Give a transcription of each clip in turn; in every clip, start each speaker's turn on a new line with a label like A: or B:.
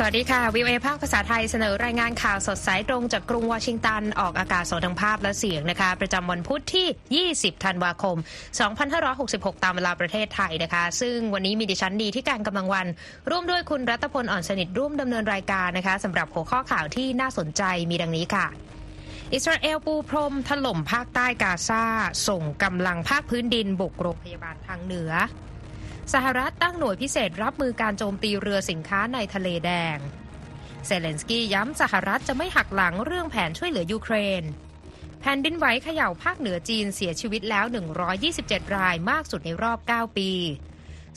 A: สวัสดีค่ะวิวเอภาคภาษาไทยเสนอรายงานข่าวสดสายตรงจากกรุงวอชิงตัน ออกอากาศสดทางภาพและเสียงนะคะ ประจำวันพุธที่ 20 ธันวาคม 2566 ตามเวลาประเทศไทยนะคะ ซึ่งวันนี้มีดิฉันดีที่การกำลังวัน ร่วมด้วยคุณรัตพลอ่อนสนิทร่วมดำเนินรายการนะคะสำหรับหัวข้อข่าวที่น่าสนใจมีดังนี้ค่ะอิสราเอลปูพรมถล่มภาคใต้กาซาส่งกำลังภาคพื้นดินบุกโรงพยาบาลทางเหนือ สหรัฐตั้งหน่วยพิเศษรับมือการโจมตีเรือสินค้าในทะเลแดง เซเลนสกี้ย้ำสหรัฐจะไม่หักหลังเรื่องแผนช่วยเหลือยูเครน แผ่นดินไหวเขย่าภาคเหนือจีนเสียชีวิตแล้ว 127 รายมากสุดในรอบ 9 ปี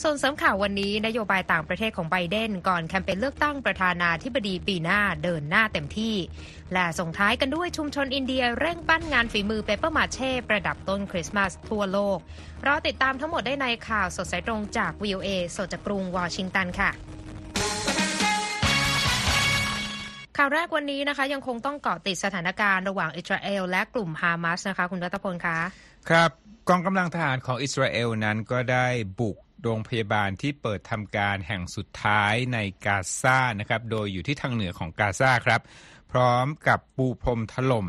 A: ส่วนเสริมข่าววันนี้นโยบายต่างประเทศของไบเดนก่อนแคมเปญเลือกตั้งประธานาธิบดีปีหน้าเดินหน้าเต็มที่ และส่งท้ายกันด้วยชุมชนอินเดียเร่งปั้นงานฝีมือเปเปอร์มาเช่ ประดับต้นคริสต์มาสทั่วโลกรอติดตามทั้งหมดได้ในข่าวสดสายตรงจาก VOA สดจากกรุงวอชิงตันค่ะข่าวแรกวันนี้นะคะยังคงต้องเกาะติดสถานการณ์ระหว่างอิสราเอลและกลุ่มฮามาสนะคะ คุณรัตพลคะ
B: ครับ กองกำลังทหารของอิสราเอลนั้นก็ได้บุก โรงพยาบาลที่เปิดทำการแห่งสุดท้ายในกาซานะครับโดยอยู่ที่ทางเหนือของกาซาครับ พร้อมกับปูพรมถล่ม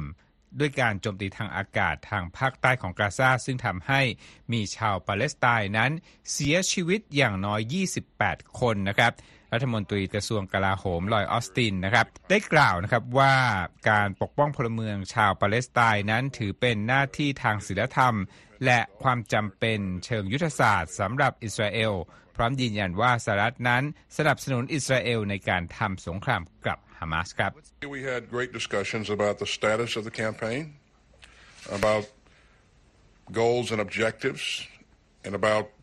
B: ด้วยการโจมตีทางอากาศทางภาคใต้ของกาซาซึ่งทำให้มีชาวปาเลสไตน์นั้นเสียชีวิตอย่างน้อย 28 คนนะครับ รัฐมนตรีกระทรวงกลาโหมลอยออสตินนะครับได้กล่าวนะครับว่าการปกป้องพลเมืองชาวปาเลสไตน์นั้นถือเป็นหน้าที่ทางศีลธรรม และความจำเป็นเชิงยุทธศาสตร์สำหรับอิสราเอล พร้อมยืนยันว่าสหรัฐนั้นสนับสนุนอิสราเอลในการทำสงครามกับฮามาสครับ
C: We had great discussions about the status of the campaign, about goals and objectives, and about uh,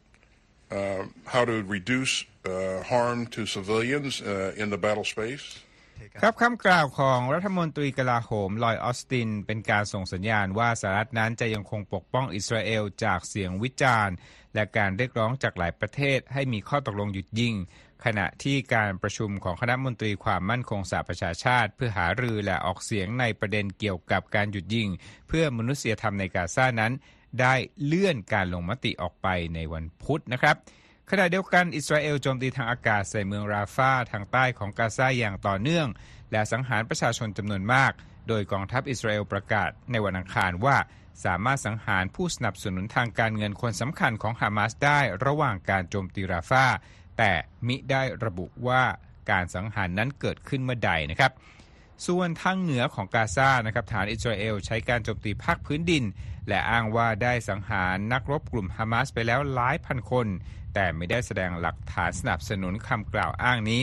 C: how to reduce uh, harm to civilians uh, in the battle space.
B: ครับคำกล่าวของรัฐมนตรีกลาโหมลอยออสติน เป็นการส่งสัญญาณว่าสหรัฐนั้นจะยังคงปกป้องอิสราเอลจากเสียงวิจารณ์ และการเรียกร้องจากหลายประเทศให้มีข้อตกลงหยุดยิง ขณะที่การประชุมของคณะมนตรีความมั่นคงสหประชาชาติ เพื่อหารือและออกเสียงในประเด็นเกี่ยวกับการหยุดยิง เพื่อมนุษยธรรมในกาซานั้น ได้เลื่อนการลงมติออกไปในวันพุธนะครับ ขณะเดียวกันอิสราเอลโจมตีทางอากาศใส่เมืองราฟาทางใต้ของกาซาอย่างต่อเนื่อง และสังหารประชาชนจำนวนมาก โดยกองทัพอิสราเอลประกาศในวันอังคารว่าสามารถสังหารผู้สนับสนุนทางการเงินคนสำคัญของฮามาสได้ระหว่างการโจมตีราฟาแต่มิได้ระบุว่าการสังหารนั้นเกิดขึ้นเมื่อใดนะครับ ส่วนทางเหนือของกาซานะครับฐานอิสราเอล ใช้การโจมตีภาคพื้นดิน และอ้างว่าได้สังหารนักรบกลุ่มฮามาสไปแล้วหลายพันคน แต่ไม่ได้แสดงหลักฐานสนับสนุนคำกล่าวอ้างนี้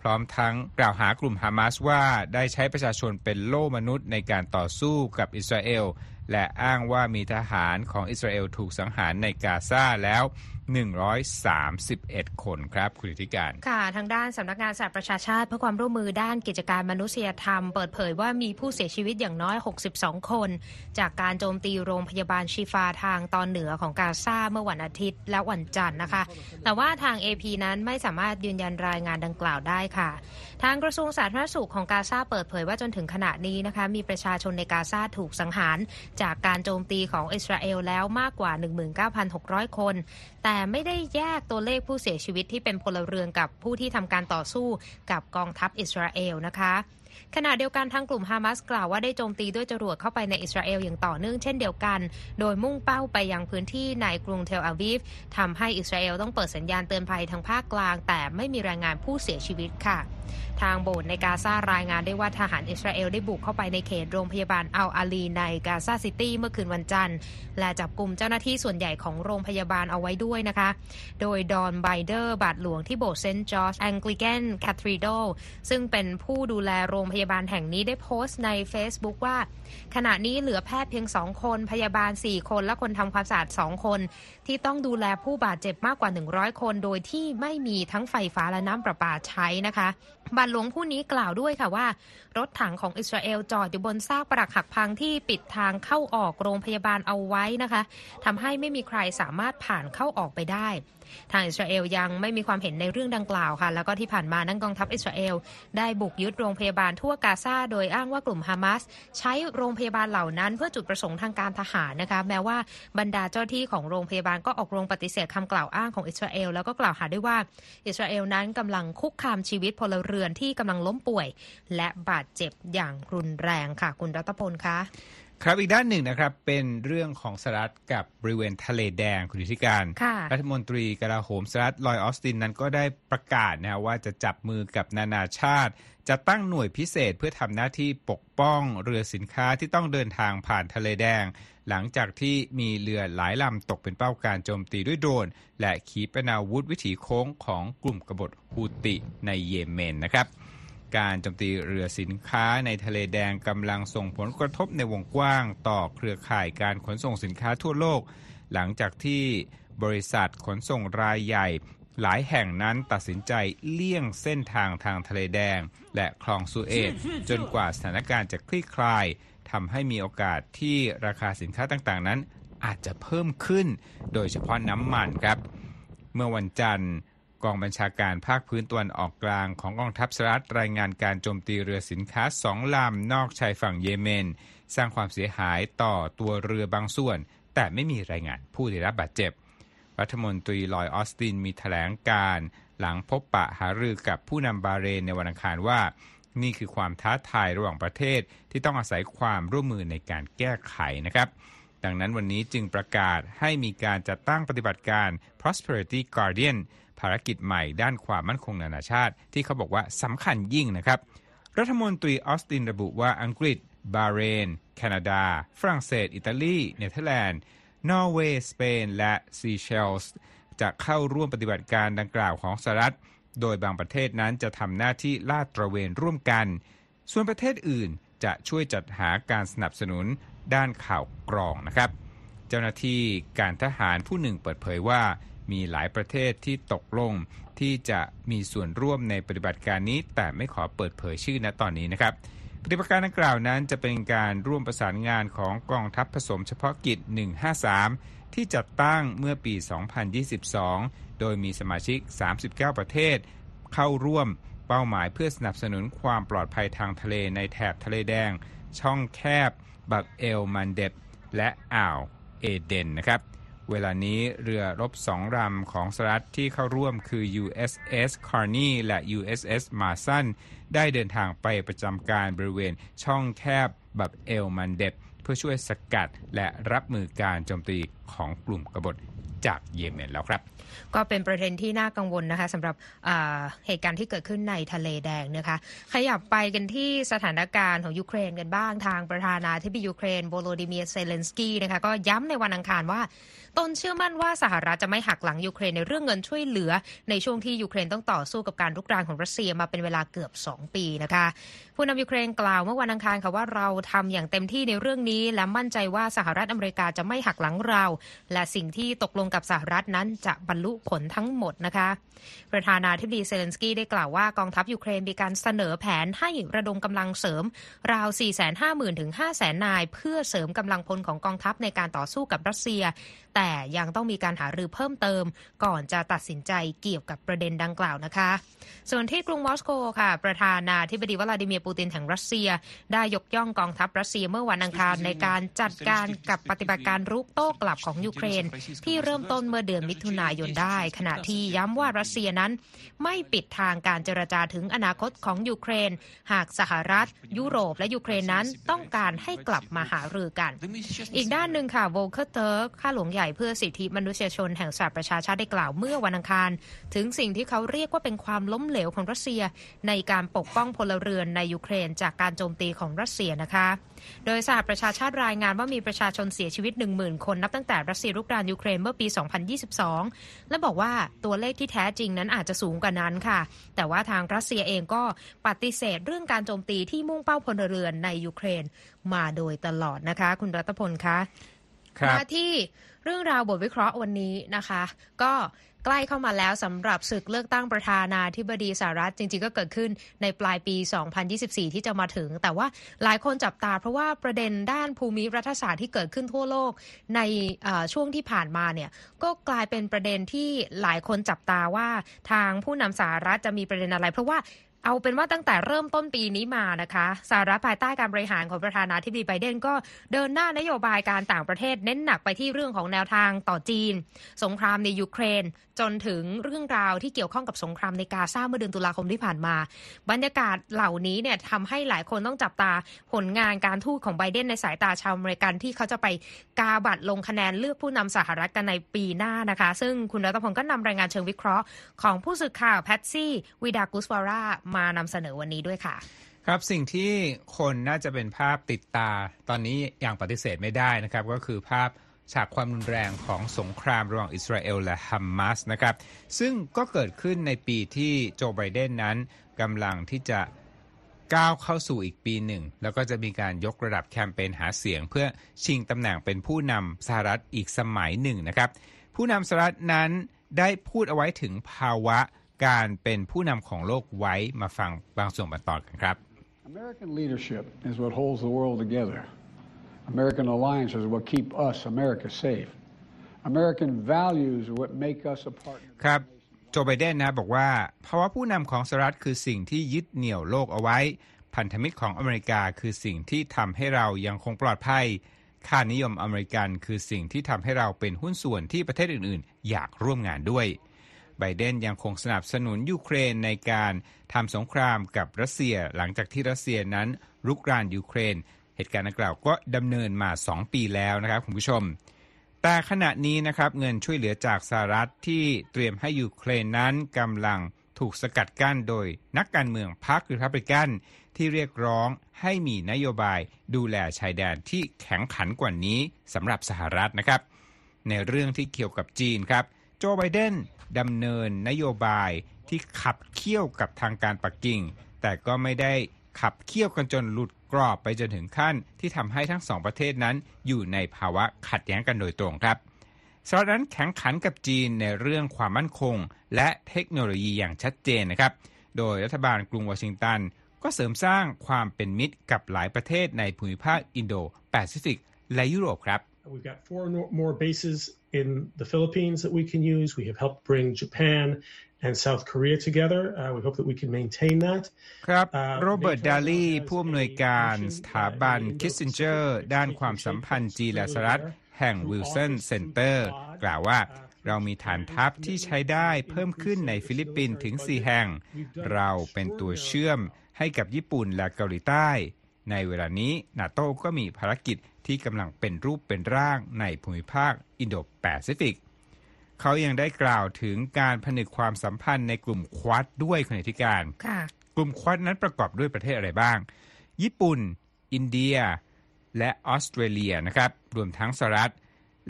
B: พร้อมทั้งกล่าวหากลุ่มฮามาสว่าได้ใช้ประชาชนเป็นโล่มนุษย์ในการต่อสู้กับอิสราเอลและอ้างว่ามีทหารของอิสราเอลถูกสังหารในกาซาแล้ว 131 คนครับคุณธิการ
A: ค่ะทางด้านสำนักงานสหประชาชาติเพื่อความร่วมมือด้านกิจการมนุษยธรรม เปิดเผยว่ามีผู้เสียชีวิตอย่างน้อย 62 คน จากการโจมตีโรงพยาบาลชีฟาทางตอนเหนือของกาซาเมื่อวันอาทิตย์และวันจันทร์นะคะ แต่ว่าทาง AP นั้นไม่สามารถยืนยันรายงานดังกล่าวได้ค่ะ ทางกระทรวงสาธารณสุขของกาซาเปิดเผยว่าจนถึงขณะนี้นะคะมีประชาชนในกาซาถูกสังหาร จากการโจมตีของอิสราเอลแล้วมากกว่า 19,600 คน แต่ไม่ได้แยกตัวเลขผู้เสียชีวิตที่เป็นพลเรือนกับผู้ที่ทำการต่อสู้กับกองทัพอิสราเอลนะคะขณะเดียวกันทางกลุ่มฮามาสกล่าวว่าได้โจมตีด้วยจรวดเข้าไปในอิสราเอลอย่างต่อเนื่องเช่นเดียวกัน โดยมุ่งเป้าไปยังพื้นที่ในกรุงเทลอาวีฟทำให้อิสราเอลต้องเปิดสัญญาณเตือนภัยทางภาคกลาง แต่ไม่มีรายงานผู้เสียชีวิตค่ะ ทางโบสถ์ในกาซารายงานได้ว่าทหารอิสราเอลได้บุกเข้าไปในเขตโรงพยาบาลอัลอาลีในกาซาซิตี้เมื่อคืนวันจันทร์ และจับกลุ่มเจ้าหน้าที่ส่วนใหญ่ของโรงพยาบาลเอาไว้ด้วยนะคะ โดยดอนไบเดอร์บาทหลวงที่โบสถ์เซนต์จอร์จ Anglican Cathedral ซึ่งเป็นผู้ดูแลโรงพยาบาลแห่งนี้ได้โพสต์ใน Facebook ว่า ขณะนี้เหลือแพทย์เพียง2คนพยาบาล 4 คนและคนทำความสะอาด2คน ที่ต้องดูแลผู้บาดเจ็บมากกว่า 100 คน โดยที่ไม่มีทั้งไฟฟ้าและน้ำประปาใช้นะคะบาทหลวงผู้นี้กล่าวด้วยค่ะว่า รถถังของอิสราเอลจอดอยู่บนซากปรักหักพังที่ปิดทางเข้าออกโรงพยาบาลเอาไว้นะคะทำให้ไม่มีใครสามารถผ่านเข้าออกไปได้ ทางอิสราเอลยังไม่มีความเห็นในเรื่องดังกล่าวค่ะ แล้วก็ที่ผ่านมานั่งกองทัพอิสราเอลได้บุกยึดโรงพยาบาลทั่วกาซาโดยอ้างว่ากลุ่มฮามาสใช้โรงพยาบาลเหล่านั้นเพื่อจุดประสงค์ทางการทหารนะคะแม้ว่าบรรดาเจ้าที่ของโรงพยาบาลก็ออกโรงปฏิเสธคำกล่าวอ้างของอิสราเอลแล้วก็กล่าวหาด้วยว่าอิสราเอลนั้นกำลังคุกคามชีวิตพลเรือนที่กำลังล้มป่วย และบาดเจ็บอย่างรุนแรงค่ะ คุณรัตพลคะ
B: ครับอีกด้านหนึ่งนะครับเป็นเรื่องของสหรัฐกับบริเวณทะเลแดงคุณธิการ
A: ค่ะ
B: รัฐมนตรีกลาโหมสหรัฐลอยออสตินนั้นก็ได้ประกาศนะว่าจะจับมือกับนานาชาติ จะตั้งหน่วยพิเศษเพื่อทำหน้าที่ปกป้องเรือสินค้าที่ต้องเดินทางผ่านทะเลแดง หลังจากที่มีเรือหลายลำตกเป็นเป้าการโจมตีด้วยโดรนและขีปนาวุธวิถีโค้งของกลุ่มกบฏฮูติในเยเมนนะครับ การโจมตีเรือสินค้าในทะเลแดงกำลังส่งผลกระทบในวงกว้างต่อเครือข่ายการขนส่งสินค้าทั่วโลก หลังจากที่บริษัทขนส่งรายใหญ่ หลายแห่งนั้นตัดสินใจเลี่ยงเส้นทางทางทะเลแดง และคลองสุเอตจนกว่าสถานการณ์จะคลี่คลายทำให้มีโอกาสที่ราคาสินค้าต่างๆ นั้นอาจจะเพิ่มขึ้น โดยเฉพาะน้ำมันครับ เมื่อวันจันทร์ กองบัญชาการภาคพื้นตะวันออกกลางของกองทัพสหรัฐรายงานการโจมตีเรือสินค้าสองลำนอกชายฝั่งเยเมน สร้างความเสียหายต่อตัวเรือบางส่วน แต่ไม่มีรายงานผู้ได้รับบาดเจ็บ รัฐมนตรีลอยออสตินมีแถลงการหลังพบปะหารือกับผู้นำบาเรนในวันอังคารว่า นี่คือความท้าทายระหว่างประเทศที่ต้องอาศัยความร่วมมือในการแก้ไขนะครับดังนั้นวันนี้จึงประกาศให้มีการจัดตั้งปฏิบัติการ Prosperity Guardian ภารกิจใหม่ด้านความมั่นคงนานาชาติ ที่เขาบอกว่าสำคัญยิ่งนะครับ รัฐมนตรีออสตินระบุว่าอังกฤษ บาห์เรน แคนาดา ฝรั่งเศส อิตาลี เนเธอร์แลนด์ นอร์เวย์ สเปน และซีเชลส์จะเข้าร่วมปฏิบัติการดังกล่าวของสหรัฐ โดยบางประเทศนั้นจะทำหน้าที่ลาดตระเวนร่วมกัน ส่วนประเทศอื่นจะช่วยจัดหาการสนับสนุนด้านข่าวกรองนะครับ เจ้าหน้าที่การทหารผู้หนึ่งเปิดเผยว่ามีหลายประเทศที่ตกลงที่จะมีส่วนร่วมในปฏิบัติการนี้ แต่ไม่ขอเปิดเผยชื่อณตอนนี้นะครับ ปฏิบัติการดังกล่าวนั้นจะเป็นการร่วมประสานงานของกองทัพผสมเฉพาะกิจ 153 ที่จัดตั้งเมื่อปี 2022 โดยมีสมาชิก 39 ประเทศ เข้าร่วมเป้าหมายเพื่อสนับสนุนความปลอดภัยทางทะเลในแถบทะเลแดง ช่องแคบ บักเอลมันเดบและอ่าวเอเดนนะครับ เวลานี้เรือรบสองลำของสหรัฐที่เข้าร่วมคือ USS Carney และ USS Mason ได้เดินทางไปประจำการบริเวณช่องแคบบับเอลมันเดบเพื่อช่วยสกัดและรับมือการโจมตีของกลุ่มกบฏจากเยเมนแล้วครับ
A: ก็เป็นประเด็นที่น่ากังวลนะคะสำหรับเหตุการณ์ที่เกิดขึ้นในทะเลแดงนะคะ ขยับไปกันที่สถานการณ์ของยูเครนกันบ้างทางประธานาธิบดียูเครนโวโลดิเมียเซเลนสกี้นะคะก็ย้ำในวันอังคารว่าตนเชื่อมั่นว่าสหรัฐจะไม่หักหลังยูเครนในเรื่องเงินช่วยเหลือ ในช่วงที่ยูเครนต้องต่อสู้กับการลุกรานของรัสเซียมาเป็นเวลาเกือบ 2 ปีนะคะผู้นำยูเครนกล่าวเมื่อวันอังคารค่ะว่าเราทำอย่างเต็มที่ในเรื่องนี้ และมั่นใจว่าสหรัฐอเมริกาจะไม่หักหลังเรา และสิ่งที่ตกลงกับสหรัฐนั้นจะบรรลุผลทั้งหมดนะคะประธานาธิบดีเซเลนสกี้ได้กล่าวว่ากองทัพยูเครนมีการเสนอแผนให้ระดมกำลังเสริม ราว 450,000ถึง500,000นาย เพื่อเสริมกำลังพลของกองทัพในการต่อสู้กับรัสเซีย แต่แต่ยังต้องมีการหารือเพิ่มเติม ก่อนจะตัดสินใจเกี่ยวกับประเด็นดังกล่าวนะคะ ส่วนที่กรุงมอสโกค่ะ ประธานาธิบดีวลาดิเมียร์ปูตินแห่งรัสเซีย ได้ยกย่องกองทัพรัสเซียเมื่อวันอังคารในการจัดการกับปฏิบัติการรุกโต้กลับของยูเครน ที่เริ่มต้นเมื่อเดือนมิถุนายนได้ ขณะที่ย้ำว่ารัสเซียนั้น ไม่ปิดทางการเจรจาถึงอนาคตของยูเครน หากสหรัฐ ยุโรปและยูเครนนั้นต้องการให้กลับมาหารือกัน อีกด้านหนึ่งค่ะโวลเคอร์เติร์กข้าหลวงใหญ่เพื่อสิทธิมนุษยชนแห่งสหประชาชาติได้กล่าวเมื่อวันอังคาร ถึงสิ่งที่เขาเรียกว่าเป็นความล้มเหลวของรัสเซีย ในการปกป้องพลเรือนในยูเครนจากการโจมตีของรัสเซียนะคะ โดยสหประชาชาติรายงานว่ามีประชาชนเสียชีวิต 10,000 คนนับตั้งแต่รัสเซียรุกรานยูเครนเมื่อปี 2022 และบอกว่าตัวเลขที่แท้จริงนั้นอาจจะสูงกว่านั้นค่ะ แต่ว่าทางรัสเซียเองก็ปฏิเสธเรื่องการโจมตีที่มุ่งเป้าพลเรือนในยูเครนมาโดยตลอดนะคะ คุณรัตพลคะ
B: ครับ
A: มาที่เรื่องราวบทวิเคราะห์วันนี้นะคะ ก็ใกล้เข้ามาแล้วสำหรับศึกเลือกตั้งประธานาธิบดีสหรัฐจริงๆ ก็เกิดขึ้นในปลายปี 2024 ที่จะมาถึง แต่ว่าหลายคนจับตาเพราะว่าประเด็นด้านภูมิรัฐศาสตร์ที่เกิดขึ้นทั่วโลกในช่วงที่ผ่านมาเนี่ยก็กลายเป็นประเด็นที่หลายคนจับตาว่าทางผู้นำสหรัฐจะมีประเด็นอะไร เพราะว่า เอาเป็นว่าตั้งแต่เริ่มต้นปีนี้มานะคะสหรัฐภายใต้การบริหารของประธานาธิบดีไบเดนก็เดินหน้านโยบายการต่างประเทศเน้นหนักไปที่เรื่องของแนวทางต่อจีน สงครามในยูเครน จนถึงเรื่องราวที่เกี่ยวข้องกับสงครามในกาซาเมื่อเดือนตุลาคมที่ผ่านมา บรรยากาศเหล่านี้เนี่ยทำให้หลายคนต้องจับตาผลงานการทูตของไบเดนในสายตาชาวอเมริกันที่เขาจะไปกาบัตรลงคะแนนเลือกผู้นำสหรัฐกันในปีหน้านะคะ ซึ่งคุณรัตพงศ์ก็นำรายงานเชิงวิเคราะห์ของผู้สื่อข่าวแพทซี่วิดากุสวารามานำเสนอวันนี้ด้วยค่ะ
B: ครับสิ่งที่คนน่าจะเป็นภาพติดตาตอนนี้อย่างปฏิเสธไม่ได้นะครับ ก็คือภาพ ฉากความรุนแรงของสงครามระหว่างอิสราเอลและฮัมมัสนะครับ ซึ่งก็เกิดขึ้นในปีที่โจไบเดนนั้นกำลังที่จะก้าวเข้าสู่อีกปีหนึ่ง แล้วก็จะมีการยกระดับแคมเปญหาเสียง เพื่อชิงตำแหน่งเป็นผู้นำสหรัฐอีกสมัยหนึ่งนะครับ ผู้นำสหรัฐนั้นได้พูดเอาไว้ถึงภาวะการเป็นผู้นำของโลกไว้มาฟังบางส่วนบางตอนกันครับ
D: American leadership is what holds the world together. American alliances what keep us, America, safe. American values are what make us a partner.
B: ครับ โจไบเดนนะบอกว่าภาวะผู้นำของสหรัฐคือสิ่งที่ยึดเหนี่ยวโลกเอาไว้ พันธมิตรของอเมริกาคือสิ่งที่ทำให้เรายังคงปลอดภัย ค่านิยมอเมริกันคือสิ่งที่ทำให้เราเป็นหุ้นส่วนที่ประเทศอื่น ๆ อยากร่วมงานด้วยไบเดนยังคงสนับสนุนยูเครนในการทำสงครามกับรัสเซีย หลังจากที่รัสเซียนั้นรุกรานยูเครน เหตุการณ์ดังกล่าวก็ดำเนินมา 2 ปีแล้วนะครับคุณผู้ชม แต่ขณะนี้นะครับเงินช่วยเหลือจากสหรัฐที่เตรียมให้ยูเครนนั้นกำลังถูกสกัดกั้นโดยนักการเมืองพรรคริพับลิกันที่เรียกร้องให้มีนโยบายดูแลชายแดนที่แข็งขันกว่านี้สำหรับสหรัฐนะครับ ในเรื่องที่เกี่ยวกับจีนครับ โจไบเดนดำเนินนโยบายที่ขับเคี่ยวกับทางการปักกิ่ง แต่ก็ไม่ได้ขับเคี่ยวกันจนหลุด กรอบไปจนถึงขั้นที่ทำให้ทั้งสองประเทศนั้นอยู่ในภาวะขัดแย้งกันโดยตรงครับสหรัฐนั้นแข่งขันกับจีนในเรื่องความมั่นคง และเทคโนโลยีอย่างชัดเจนนะครับ โดยรัฐบาลกรุงวอชิงตัน ก็เสริมสร้างความเป็นมิตรกับหลายประเทศในภูมิภาคอินโดแปซิฟิกและยุโรปครับ
E: We've got four more bases in the Philippines that we can use. We have helped bring Japan and South Korea together. Uh, we hope that we can maintain that.
B: ครับโรเบิร์ตดาลีผู้อำนวยการสถาบันคิสซินเจอร์ด้านความสัมพันธ์จีนและสหรัฐแห่งวิลสันเซ็นเตอร์กล่าวว่าเรามีฐานทัพที่ใช้ได้เพิ่มขึ้นในฟิลิปปินส์ถึง 4 แห่ง เราเป็นตัวเชื่อมให้กับญี่ปุ่นและเกาหลีใต้ ในเวลานี้นาโต้ก็มีภารกิจ ที่กำลังเป็นรูปเป็นร่างในภูมิภาคอินโดแปซิฟิก เขายังได้กล่าวถึงการผนึกความสัมพันธ์ในกลุ่มควัดด้วยคุณอธิการ
A: ค่ะ
B: กลุ่มควัดนั้นประกอบด้วยประเทศอะไรบ้าง ญี่ปุ่น อินเดีย และออสเตรเลียนะครับ รวมทั้งสหรัฐ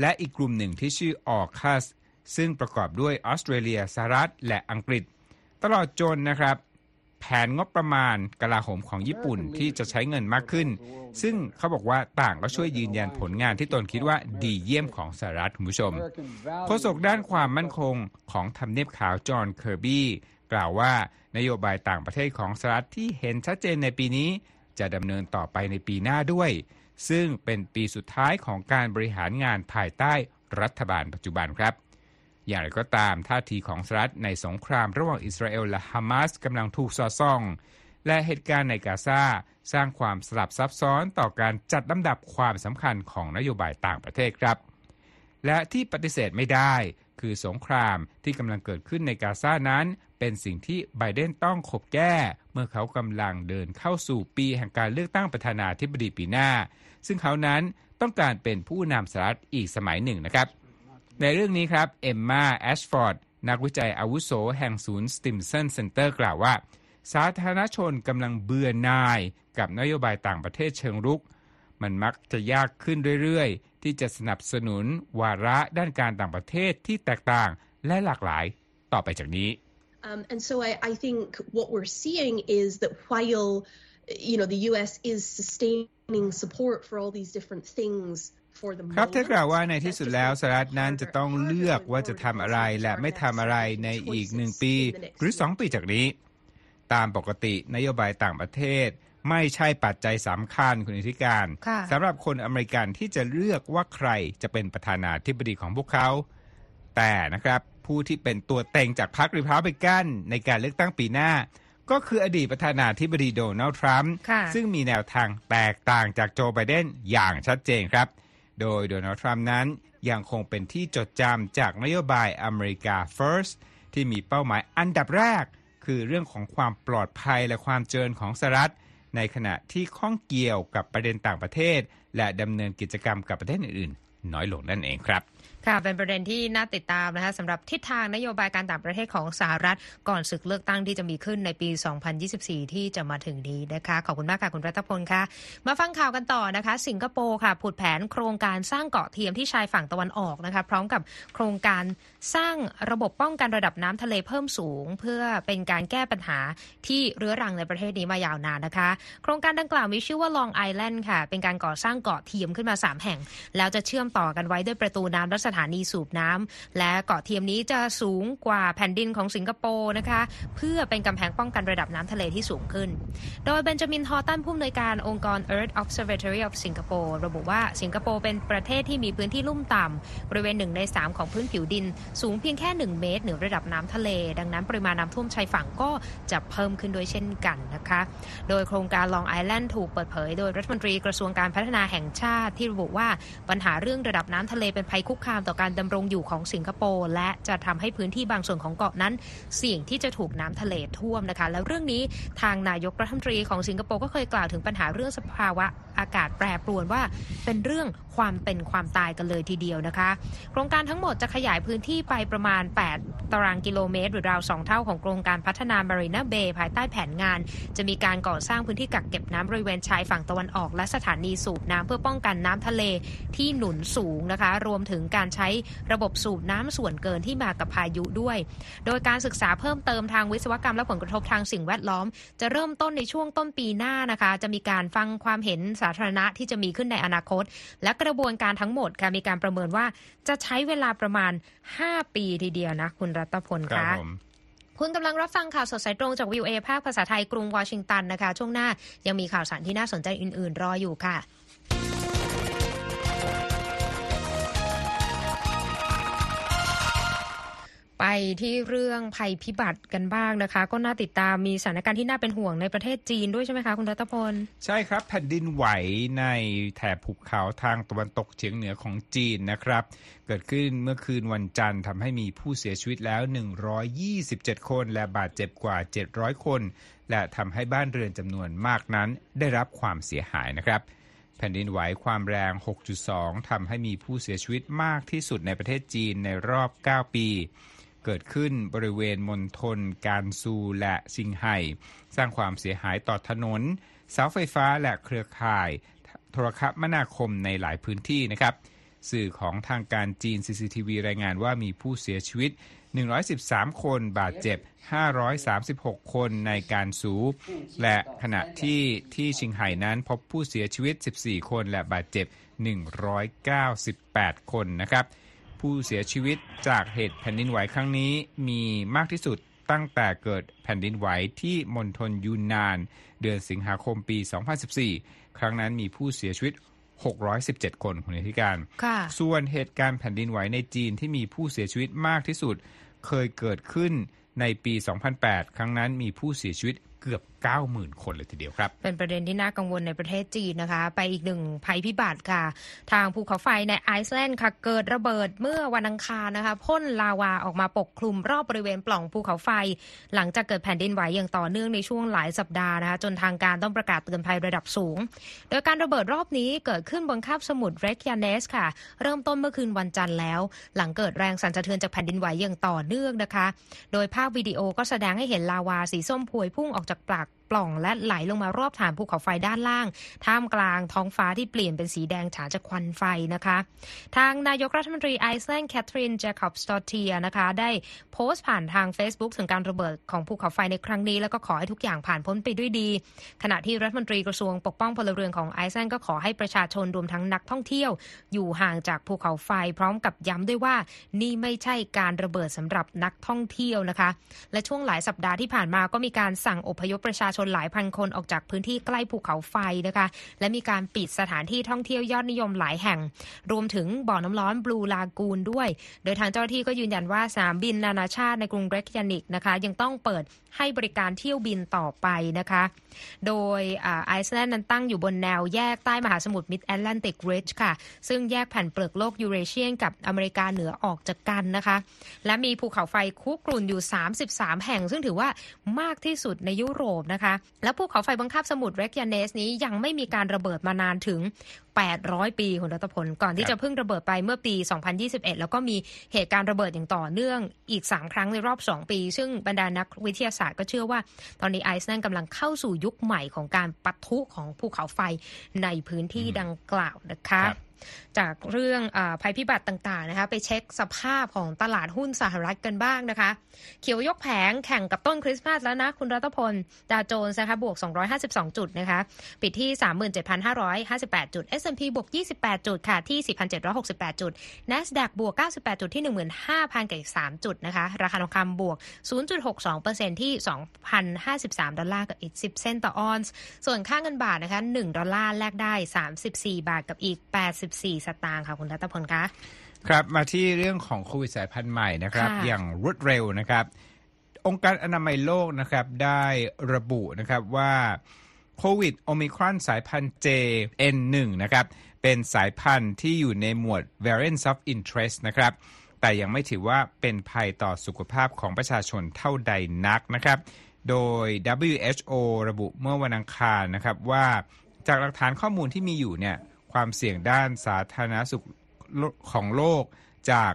B: และอีกกลุ่มหนึ่งที่ชื่อออคัสซึ่งประกอบด้วยออสเตรเลียสหรัฐ และอังกฤษ ตลอดจนนะครับ แผนงบประมาณกลาโหมของญี่ปุ่นที่จะใช้เงินมากขึ้น ซึ่งเขาบอกว่าต่างก็ช่วยยืนยันผลงานที่ตนคิดว่าดีเยี่ยมของสหรัฐคุณผู้ชมโฆษกด้านความมั่นคงของทำเนียบขาวจอห์นเคอร์บี้กล่าวว่านโยบายต่างประเทศของสหรัฐที่เห็นชัดเจนในปีนี้ จะดำเนินต่อไปในปีหน้าด้วย ซึ่งเป็นปีสุดท้ายของการบริหารงานภายใต้รัฐบาลปัจจุบันครับ อย่างไรก็ตามท่าทีของสหรัฐในสงครามระหว่างอิสราเอลและฮามาสกำลังถูกสอดส่อง และเหตุการณ์ในกาซาสร้างความสลับซับซ้อนต่อการจัดลำดับความสำคัญของนโยบายต่างประเทศครับ และที่ปฏิเสธไม่ได้คือสงครามที่กำลังเกิดขึ้นในกาซานั้น เป็นสิ่งที่ไบเดนต้องขบแก้ เมื่อเขากำลังเดินเข้าสู่ปีแห่งการเลือกตั้งประธานาธิบดีปีหน้า ซึ่งเขานั้นต้องการเป็นผู้นำสหรัฐอีกสมัยหนึ่งนะครับ ในเรื่องนี้ครับเอมมาแอชฟอร์ดนักวิจัยอาวุโสแห่งศูนย์สติมสันเซ็นเตอร์กล่าวว่า สาธารณชนกำลังเบื่อหน่ายกับนโยบายต่างประเทศเชิงรุก มันมักจะยากขึ้นเรื่อยๆ ที่จะสนับสนุนวาระด้านการต่างประเทศที่แตกต่างและหลากหลายต่อไปจากนี้
F: Um, and so I, I think what we're seeing is that while you know the U.S. is sustaining support for all these different things
B: ครับ
F: moment
B: เธอกล่าวว่าในที่สุดแล้วสหรัฐนั้นจะต้องเลือกว่าจะทำอะไรและไม่ทำอะไรในอีกหนึ่งปี หรือสองปีจากนี้ ตามปกตินโยบายต่างประเทศ ไม่ใช่ปัจจัยสำคัญคุณอิทธิการ
A: ค่ะ
B: สำหรับคนอเมริกันที่จะเลือกว่าใครจะเป็นประธานาธิบดีของพวกเขา แต่นะครับผู้ที่เป็นตัวเต็งจากพรรคริพับลิกันในการเลือกตั้งปีหน้าก็คืออดีตประธานาธิบดีโดนัลด์ทรัมป์
A: ค่ะ
B: ซึ่งมีแนวทางแตกต่างจากโจไบเดนอย่างชัดเจนครับ โดยโดนัลด์ทรัมป์นั้นยังคงเป็นที่จดจำจากนโยบายอเมริกา First ที่มีเป้าหมายอันดับแรก คือเรื่องของความปลอดภัยและความเจริญของสหรัฐ ในขณะที่ข้องเกี่ยวกับประเด็นต่างประเทศ และดำเนินกิจกรรมกับประเทศอื่นๆ น้อยลงนั่นเองครับ
A: ค่ะเป็นประเด็นที่น่าติดตามนะคะสำหรับทิศทางนโยบายการต่างประเทศของสหรัฐ ก่อนศึกเลือกตั้งที่จะมีขึ้นในปี 2024 ที่จะมาถึงนี้นะคะขอบคุณมากค่ะคุณรัตพลค่ะ มาฟังข่าวกันต่อนะคะ สิงคโปร์ค่ะผุดแผนโครงการสร้างเกาะเทียมที่ชายฝั่งตะวันออกนะคะพร้อมกับโครงการสร้างระบบป้องกันระดับน้ำทะเลเพิ่มสูง เพื่อเป็นการแก้ปัญหาที่เรื้อรังในประเทศนี้มายาวนานนะคะ โครงการดังกล่าวมีชื่อว่า Long Island ค่ะ เป็นการก่อสร้างเกาะเทียมขึ้นมา 3 แห่ง แล้วจะเชื่อมต่อกันไว้ด้วยประตูน้ำและถานีสูบน้ำและเกาะเทียมนี้จะสูงกว่าแผ่นดินของสิงคโปร์นะคะ เพื่อเป็นกำแพงป้องกันระดับน้ำทะเลที่สูงขึ้น โดยเบนจามินฮอตตันผู้อำนวยการองค์กร Earth Observatory of Singapore ระบุว่าสิงคโปร์เป็นประเทศที่มีพื้นที่ลุ่มต่ำบริเวณหนึ่งใน3ของพื้นผิวดิน สูงเพียงแค่ 1 เมตรเหนือระดับน้ำทะเล ดังนั้นปริมาณน้ำท่วมชายฝั่งก็จะเพิ่มขึ้นด้วยเช่นกันนะคะ โดยโครงการ Long Island ถูกเปิดเผย โดยรัฐมนตรีกระทรวงการพัฒนาแห่งชาติที่ระบุว่าปัญหาเรื่องระดับน้ำทะเลเป็นภัยคุกคามต่อการดำรงอยู่ของสิงคโปร์และจะทำให้พื้นที่บางส่วนของเกาะนั้น เสี่ยงที่จะถูกน้ำทะเลท่วมนะคะ แล้วเรื่องนี้ทางนายกรัฐมนตรีของสิงคโปร์ก็เคยกล่าวถึงปัญหาเรื่องสภาวะอากาศแปรปรวนว่าเป็นเรื่องความเป็นความตายกันเลยทีเดียวนะคะ โครงการทั้งหมดจะขยายพื้นที่ไปประมาณ 8 ตารางกิโลเมตร หรือราว2เท่าของโครงการพัฒนามารีนาเบย์ภายใต้แผนงาน จะมีการก่อสร้างพื้นที่กักเก็บน้ำบริเวณชายฝั่งตะวันออก และสถานีสูบน้ำเพื่อป้องกันน้ำทะเลที่หนุนสูงนะคะ รวมถึงการใช้ระบบสูบน้ำส่วนเกินที่มากับพายุด้วย โดยการศึกษาเพิ่มเติมทางวิศวกรรมและผลกระทบทางสิ่งแวดล้อม จะเริ่มต้นในช่วงต้นปีหน้านะคะ จะมีการฟังความเห็นสาธารณะที่จะมีขึ้นในอนาคต และกระบวนการทั้งหมดค่ะมีการประเมินว่าจะใช้เวลาประมาณ 5 ปีทีเดียวนะ คุณรัตพล
B: ครับ
A: คะ
B: ผม
A: คุณกำลังรับฟังข่าวสดสายตรงจากวิวเอภาคภาษาไทยกรุงวอชิงตันนะคะ ช่วงหน้ายังมีข่าวสารที่น่าสนใจอื่น ๆ รออยู่ค่ะ ไปที่เรื่องภัยพิบัติกันบ้างนะคะ ก็น่าติดตามมีสถานการณ์ที่น่าเป็นห่วงในประเทศจีนด้วยใช่ไหมคะคุณรัตพล
B: ใช่ครับแผ่นดินไหวในแถบภูเขาทางตะวันตกเฉียงเหนือของจีนนะครับ เกิดขึ้นเมื่อคืนวันจันทร์ทำให้มีผู้เสียชีวิตแล้ว 127 คน และบาดเจ็บกว่า 700 คน และทำให้บ้านเรือนจำนวนมากนั้น ได้รับความเสียหายนะครับแผ่นดินไหวความแรง 6.2 ทำให้มีผู้เสียชีวิตมากที่สุดในประเทศจีนในรอบ 9 ปี เกิดขึ้นบริเวณมณฑลการซูและซิงไห่สร้างความเสียหายต่อถนน เสาไฟฟ้าและเครือข่าย โทรคมนาคมในหลายพื้นที่นะครับ สื่อของทางการจีน CCTV รายงานว่ามีผู้เสียชีวิต 113 คนบาดเจ็บ 536 คนในการสูและขณะที่ที่ชิงไห่นั้นพบผู้เสียชีวิต 14 คนและบาดเจ็บ 198 คนนะครับ ผู้เสียชีวิตจากเหตุแผ่นดินไหวครั้งนี้มีมากที่สุดตั้งแต่เกิดแผ่นดินไหวที่มณฑลยูนนาน เดือนสิงหาคมปี 2014 ครั้งนั้นมีผู้เสียชีวิต 617 คนคุณธิการ
A: ค่ะ
B: ส่วนเหตุการณ์แผ่นดินไหวในจีนที่มีผู้เสียชีวิตมากที่สุด เคยเกิดขึ้นในปี 2008 ครั้งนั้นมีผู้เสียชีวิต เกือบ 90,000 คนเลยทีเดียวครับ
A: เป็นประเด็นที่น่ากังวลในประเทศจีนนะคะ ไปอีกหนึ่งภัยพิบัติค่ะ ทางภูเขาไฟในไอซ์แลนด์ค่ะ เกิดระเบิดเมื่อวันอังคารนะคะพ่นลาวาออกมาปกคลุมรอบบริเวณปล่องภูเขาไฟ หลังจากเกิดแผ่นดินไหวอย่างต่อเนื่องในช่วงหลายสัปดาห์นะคะ จนทางการต้องประกาศเตือนภัยระดับสูง โดยการระเบิดรอบนี้เกิดขึ้นบนคาบสมุทรเรกยาเนสค่ะ เริ่มต้นเมื่อคืนวันจันทร์แล้ว หลังเกิดแรงสั่นสะเทือนจากแผ่นดินไหวอย่างต่อเนื่องนะคะ โดยภาพวิดีโอก็แสดงให้เห็นลาวาสีส้มพวยพุ่งออกจากปาก ปล่องและไหลลงมารอบฐานภูเขาไฟด้านล่าง ท่ามกลางท้องฟ้าที่เปลี่ยนเป็นสีแดงฉานจากควันไฟนะคะ ทางนายกรัฐมนตรีไอซ์แลนด์แคทรินเจคอบสตอเทียนะคะได้โพสต์ผ่านทาง Facebook ถึงการระเบิดของภูเขาไฟในครั้งนี้ แล้วก็ขอให้ทุกอย่างผ่านพ้นไปด้วยดี ขณะที่รัฐมนตรีกระทรวงปกป้องพลเรือนของไอซ์แลนด์ก็ขอให้ประชาชนรวมทั้งนักท่องเที่ยว อยู่ห่างจากภูเขาไฟพร้อมกับย้ำด้วยว่า นี่ไม่ใช่การระเบิดสำหรับนักท่องเที่ยวนะคะ และช่วงหลายสัปดาห์ที่ผ่านมาก็มีการสั่งอพยพประชาชนนหลายพันคนออกจากพื้นที่ใกล้ภูเขาไฟนะคะ และมีการปิดสถานที่ท่องเที่ยวยอดนิยมหลายแห่ง รวมถึงบ่อน้ำร้อนบลูลากูนด้วย โดยทางเจ้าหน้าที่ก็ยืนยันว่าสนามบินนานาชาติในกรุงเรกยานิกนะคะยังต้องเปิดให้บริการเที่ยวบินต่อไปนะคะ โดยไอซ์แลนด์นั้นตั้งอยู่บนแนวแยกใต้มหาสมุทร Mid-Atlantic Ridge ค่ะ ซึ่งแยกแผ่นเปลือกโลก Eurasian กับอเมริกาเหนือออกจากกันนะคะ และมีภูเขาไฟคุกรุ่นอยู่ 33 แห่ง ซึ่งถือว่ามากที่สุดในยุโรปนะคะและภูเขาไฟบนคาบสมุทรเรกยาเนสนี้ยังไม่มีการระเบิดมานานถึง 800 ปีคุณรัตพล ก่อนที่จะเพิ่งระเบิดไปเมื่อปี 2021 แล้วก็มีเหตุการณ์ระเบิดอย่างต่อเนื่องอีก 3 ครั้งในรอบ 2 ปี ซึ่งบรรดานักวิทยาศาสตร์ก็เชื่อว่า ตอนนี้ไอซ์แลนด์กำลังเข้าสู่ยุคใหม่ของการปะทุของภูเขาไฟในพื้นที่ดังกล่าวนะคะ จากเรื่องภัยพิบัติต่างๆนะคะไปเช็คสภาพของตลาดหุ้นสหรัฐกันบ้างนะคะ เขียวยกแผงแข่งกับต้นคริสต์มาสแล้วนะ คุณรัตพลดาวโจนส์นะคะบวก 252 จุดนะคะปิดที่ 37,558 จุด S&P บวก 28 จุดค่ะที่ 4,768 จุด NASDAQ บวก 98 จุดที่ 15,000กับ3จุดนะคะราคาทองคำบวก 0.62%ที่ 2,053 ดอลลาร์กับอีก 10 เซนต์ต่อออนซ์ส่วนค่าเงินบาทนะคะ1ดอลลาร์แลกได้ 34 บาทกับอีก84สตางค์ค่ะ คุณรัตพลคะ
B: ครับมาที่เรื่องของโควิดสายพันธุ์ใหม่นะครับ
A: ค่ะ
B: อย่างรวดเร็วนะครับ องค์การอนามัยโลกนะครับได้ระบุนะครับว่าโควิดโอมิครอนสายพันธุ์ JN1 นะครับเป็นสายพันธุ์ที่อยู่ในหมวด variants of interest นะครับแต่ยังไม่ถือว่าเป็นภัยต่อสุขภาพของประชาชนเท่าใดนักนะครับ โดย WHO ระบุเมื่อวันอังคารนะครับว่าจากหลักฐานข้อมูลที่มีอยู่เนี่ย ความเสี่ยงด้านสาธารณสุขของโลก จาก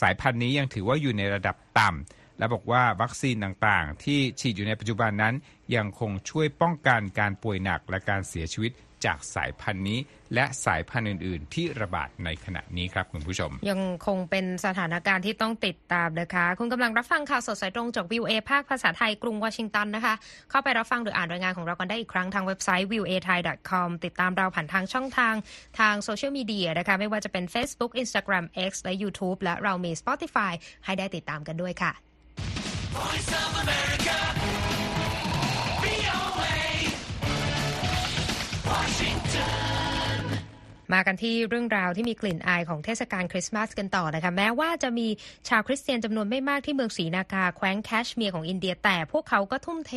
B: สายพันธุ์นี้ยังถือว่าอยู่ในระดับต่ำและบอกว่าวัคซีนต่างๆ ที่ฉีดอยู่ในปัจจุบันนั้น ยังคงช่วยป้องกันการป่วยหนักและการเสียชีวิต จากสายพันธุ์นี้ และสายพันธุ์อื่น ๆ ที่ระบาดในขณะนี้ครับคุณผู้ชม
A: ยังคงเป็นสถานการณ์ที่ต้องติดตามนะคะ คุณกำลังรับฟังข่าวสดสายตรงจากวิวเอภาคภาษาไทยกรุงวอชิงตันนะคะ เข้าไปรับฟังหรืออ่านรายงานของเรากันได้อีกครั้งทางเว็บไซต์ viewai.com ติดตามเราผ่านทางช่องทางทางโซเชียลมีเดียนะคะไม่ว่าจะเป็น Facebook Instagram X และ YouTube และเรามี Spotify ให้ได้ติดตามกันด้วยค่ะ มากันที่เรื่องราวที่มีกลิ่นอายของเทศกาลคริสต์มาสกันต่อนะคะแม้ว่าจะมีชาวคริสเตียนจำนวนไม่มากที่เมืองศรีนากาแคว้นแคชเมียร์ของอินเดีย แต่พวกเขาก็ทุ่มเท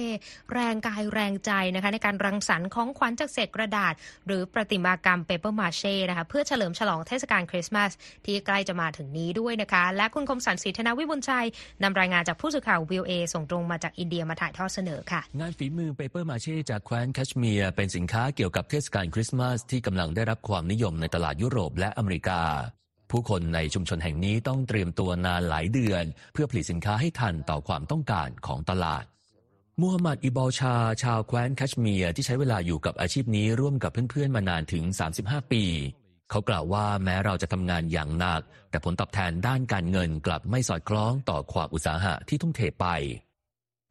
A: แรงกายแรงใจนะคะในการรังสรรค์ของขวัญจากเศษกระดาษ หรือประติมากรรมเปเปอร์มาเช่นะคะเพื่อเฉลิมฉลองเทศกาลคริสต์มาสที่ใกล้จะมาถึงนี้ด้วยนะคะและคุณคมสันศรีธนาวิบุญชัยนำรายงานจากผู้สื่อข่าว VOA ส่งตรงมาจากอินเดียมาถ่ายทอดเสนอค่ะ
G: งานฝีมือเปเปอร์มาเช่จากแคว้นแคชเมียร์เป็นสินค้าเกี่ยวกับเทศกาลคริสต์มาสที่กำลังได้รับความนิยมในตลาดยุโรปและอเมริกา ผู้คนในชุมชนแห่งนี้ต้องเตรียมตัวนานหลายเดือน เพื่อผลิตสินค้าให้ทันต่อความต้องการของตลาดมูฮัมหมัดอิบอลชา ชาวแคว้นแคชเมียร์ที่ใช้เวลาอยู่กับอาชีพนี้ร่วมกับเพื่อนๆ มานานถึง 35 ปี เขากล่าวว่าแม้เราจะทำงานอย่างหนัก แต่ผลตอบแทนด้านการเงินกลับไม่สอดคล้องต่อความอุตสาหะที่ทุ่มเทไป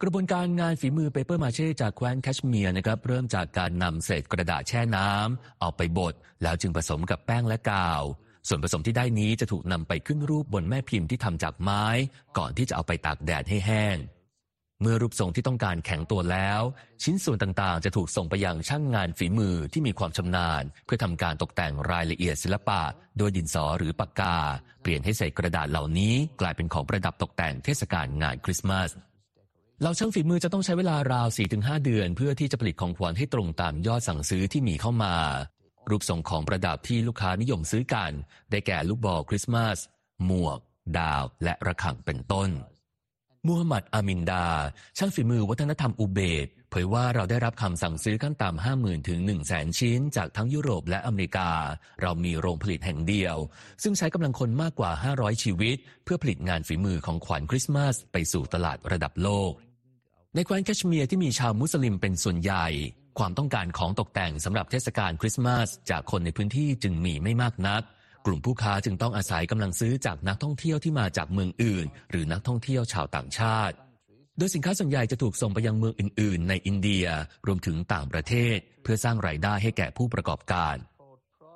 G: กระบวนการงานฝีมือเปเปอร์มาเช่จากแคว้นแคชเมียร์นะครับเริ่มจากการนำเศษกระดาษแช่น้ำเอาไปบดแล้วจึงผสมกับแป้งและกาว ส่วนผสมที่ได้นี้จะถูกนำไปขึ้นรูปบนแม่พิมพ์ที่ทำจากไม้ ก่อนที่จะเอาไปตากแดดให้แห้ง เมื่อรูปทรงที่ต้องการแข็งตัวแล้ว ชิ้นส่วนต่างๆ จะถูกส่งไปยังช่างงานฝีมือที่มีความชำนาญ เพื่อทำการตกแต่งรายละเอียดศิลปะโดยดินสอหรือปากกา เปลี่ยนให้เศษกระดาษเหล่านี้ กลายเป็นของประดับตกแต่งเทศกาลงานคริสต์มาส เราช่างฝีมือจะต้องใช้เวลาราว 4-5 เดือน เพื่อที่จะผลิตของขวัญให้ตรงตามยอดสั่งซื้อที่มีเข้ามา รูปทรงของประดับที่ลูกค้านิยมซื้อกัน ได้แก่ลูกบอลคริสต์มาส หมวก ดาว และระฆังเป็นต้นมูฮัมหมัดอามินดา ช่างฝีมือวัฒนธรรมอุเบกเผยว่าเราได้รับคำสั่งซื้อขั้นต่ำ50,000 ถึง 1 0 0 0 0แชิ้น จากทั้งยุโรปและอเมริกา เรามีโรงผลิตแห่งเดียว ซึ่งใช้กำลังคนมากกว่า 500 ชีวิต เพื่อผลิตงานฝีมือของขวัญคริสต์มาส ไปสู่ตลาดระดับโลก ในแคว้นแคชเมียร์ที่มีชาวมุสลิมเป็นส่วนใหญ่ ความต้องการของตกแต่งสำหรับเทศกาลคริสต์มาส จากคนในพื้นที่จึงมีไม่มากนัก กลุ่มผู้ค้าจึงต้องอาศัยกำลังซื้อจากนักท่องเที่ยวที่มาจากเมืองอื่น หรือนักท่องเที่ยวชาวต่างชาติ โดยสินค้าส่วนใหญ่จะถูกส่งไปยังเมืองอื่น ๆ ในอินเดียรวมถึงต่างประเทศ เพื่อสร้างรายได้ให้แก่ผู้ประกอบการ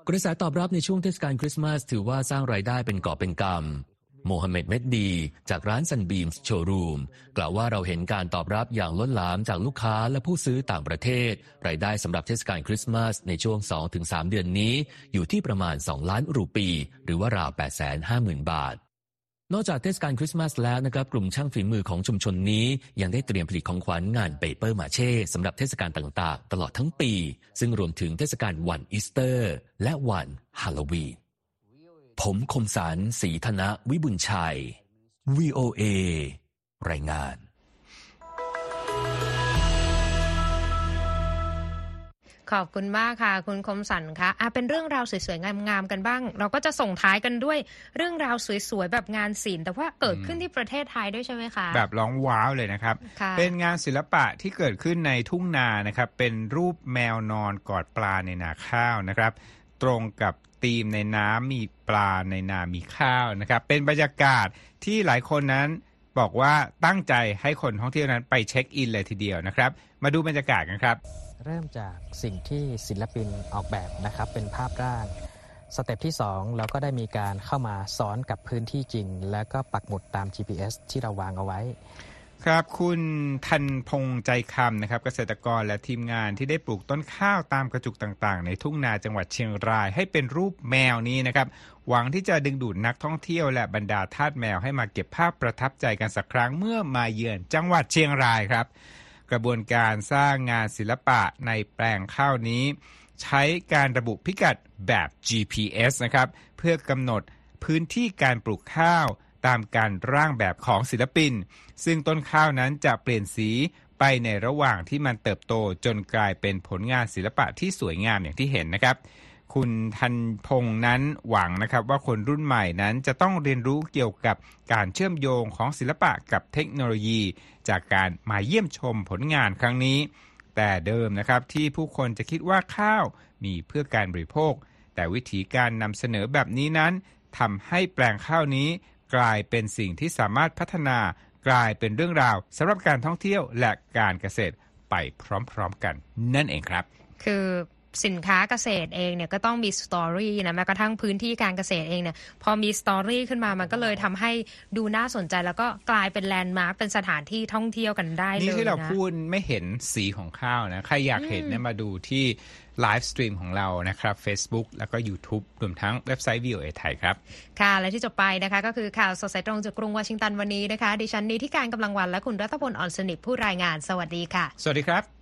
G: กระแสตอบรับในช่วงเทศกาลคริสต์มาสถือว่าสร้างรายได้เป็นกอบเป็นกำ โมฮัมเหม็ดเม็ดดี จากร้านซันบีมโชว์รูม กล่าวว่าเราเห็นการตอบรับอย่างล้นหลามจากลูกค้าและผู้ซื้อต่างประเทศ รายได้สำหรับเทศกาลคริสต์มาสในช่วง 2-3 เดือนนี้ อยู่ที่ประมาณ 2 ล้านรูปี หรือว่าราว 850,000 บาทนอกจากเทศกาลคริสต์มาสแล้วนะครับกลุ่มช่างฝีมือของชุมชนนี้ ยังได้เตรียมผลิตของขวัญงานเปเปอร์มาเช่สำหรับเทศกาลต่างๆ ตลอดทั้งปี ซึ่งรวมถึงเทศกาลวันอีสเตอร์ และวันฮาโลวีน ผมคมสันศรีธนาวิบุญชัย VOA รายงาน
A: ขอบคุณมากค่ะ คุณคมสันคะอะเป็นเรื่องราวสวยๆ งามๆ กันบ้าง เราก็จะส่งท้ายกันด้วยเรื่องราวสวยๆ แบบงานศิลป์แต่ว่าเกิดขึ้นที่ประเทศไทยด้วยใช่ไหมคะ
B: แบบร้องว้าวเลยนะครับ เป็นงานศิลปะที่เกิดขึ้นในทุ่งนานะครับ เป็นรูปแมวนอนกอดปลาในนาข้าวนะครับ ตรงกับ ธีมในน้ำมีปลาในนามีข้าวนะครับ เป็นบรรยากาศที่หลายคนนั้นบอกว่าตั้งใจให้คนท่องเที่ยวนั้นไปเช็คอินเลยทีเดียวนะครับ มาดูบรรยากาศกันครับ
H: เริ่มจากสิ่งที่ศิลปินออกแบบนะครับ เป็นภาพร่าง step ที่ 2 เราก็ได้มีการเข้ามาสอนกับพื้นที่จริง แล้วก็ปักหมุดตาม GPS ที่เราวางเอาไว้
B: ครับคุณทันพงใจคำนะครับ เกษตรกรและทีมงานที่ได้ปลูกต้นข้าวตามกระจุกต่างๆ ในทุ่งนาจังหวัดเชียงรายให้เป็นรูปแมวนี้นะครับ หวังที่จะดึงดูดนักท่องเที่ยวและบรรดาทาสแมวให้มาเก็บภาพประทับใจกันสักครั้งเมื่อมาเยือนจังหวัดเชียงรายครับ กระบวนการสร้างงานศิลปะในแปลงข้าวนี้ ใช้การระบุพิกัดแบบ GPS นะครับเพื่อกำหนดพื้นที่การปลูกข้าว ตามการร่างแบบของศิลปิน ซึ่งต้นข้าวนั้นจะเปลี่ยนสีไปในระหว่างที่มันเติบโตจนกลายเป็นผลงานศิลปะที่สวยงามอย่างที่เห็นนะครับ คุณทันพงษ์นั้นหวังนะครับว่าคนรุ่นใหม่นั้นจะต้องเรียนรู้เกี่ยวกับการเชื่อมโยงของศิลปะกับเทคโนโลยี จากการมาเยี่ยมชมผลงานครั้งนี้ แต่เดิมนะครับที่ผู้คนจะคิดว่าข้าวมีเพื่อการบริโภค แต่วิธีการนำเสนอแบบนี้นั้นทำให้แปลงข้าวนี้ กลายเป็นสิ่งที่สามารถพัฒนากลายเป็นเรื่องราวสำหรับการท่องเที่ยวและการเกษตรไปพร้อมๆกันนั่นเองครับ
A: คือ สินค้าเกษตรเองเนี่ยก็ต้องมีสตอรี่นะแม้กระทั่งพื้นที่การเกษตรเองเนี่ยพอมี story ขึ้นมามันก็เลยทำให้ดูน่าสนใจ แล้วก็กลายเป็น landmark เป็นสถานที่ท่องเที่ยวกันได้เลยนะ
B: นี่ที่เราพูดไม่เห็นสีของข้าวนะใครอยากเห็นเนี่ยมาดูที่ live stream ของเรานะครับ Facebook แล้วก็ YouTube รวมทั้งเว็บไซต์ VOA ไทยครับ
A: ค่ะ และที่จบไปนะคะ ก็คือข่าวสดสายตรงจากกรุงวอชิงตันวันนี้นะคะ ดิฉันนิธิกาญจน์ กำลังวรรณและคุณรัตพลอ่อนสนิทผู้รายงานสวัสดีค่ะ
B: สวัสดีครับ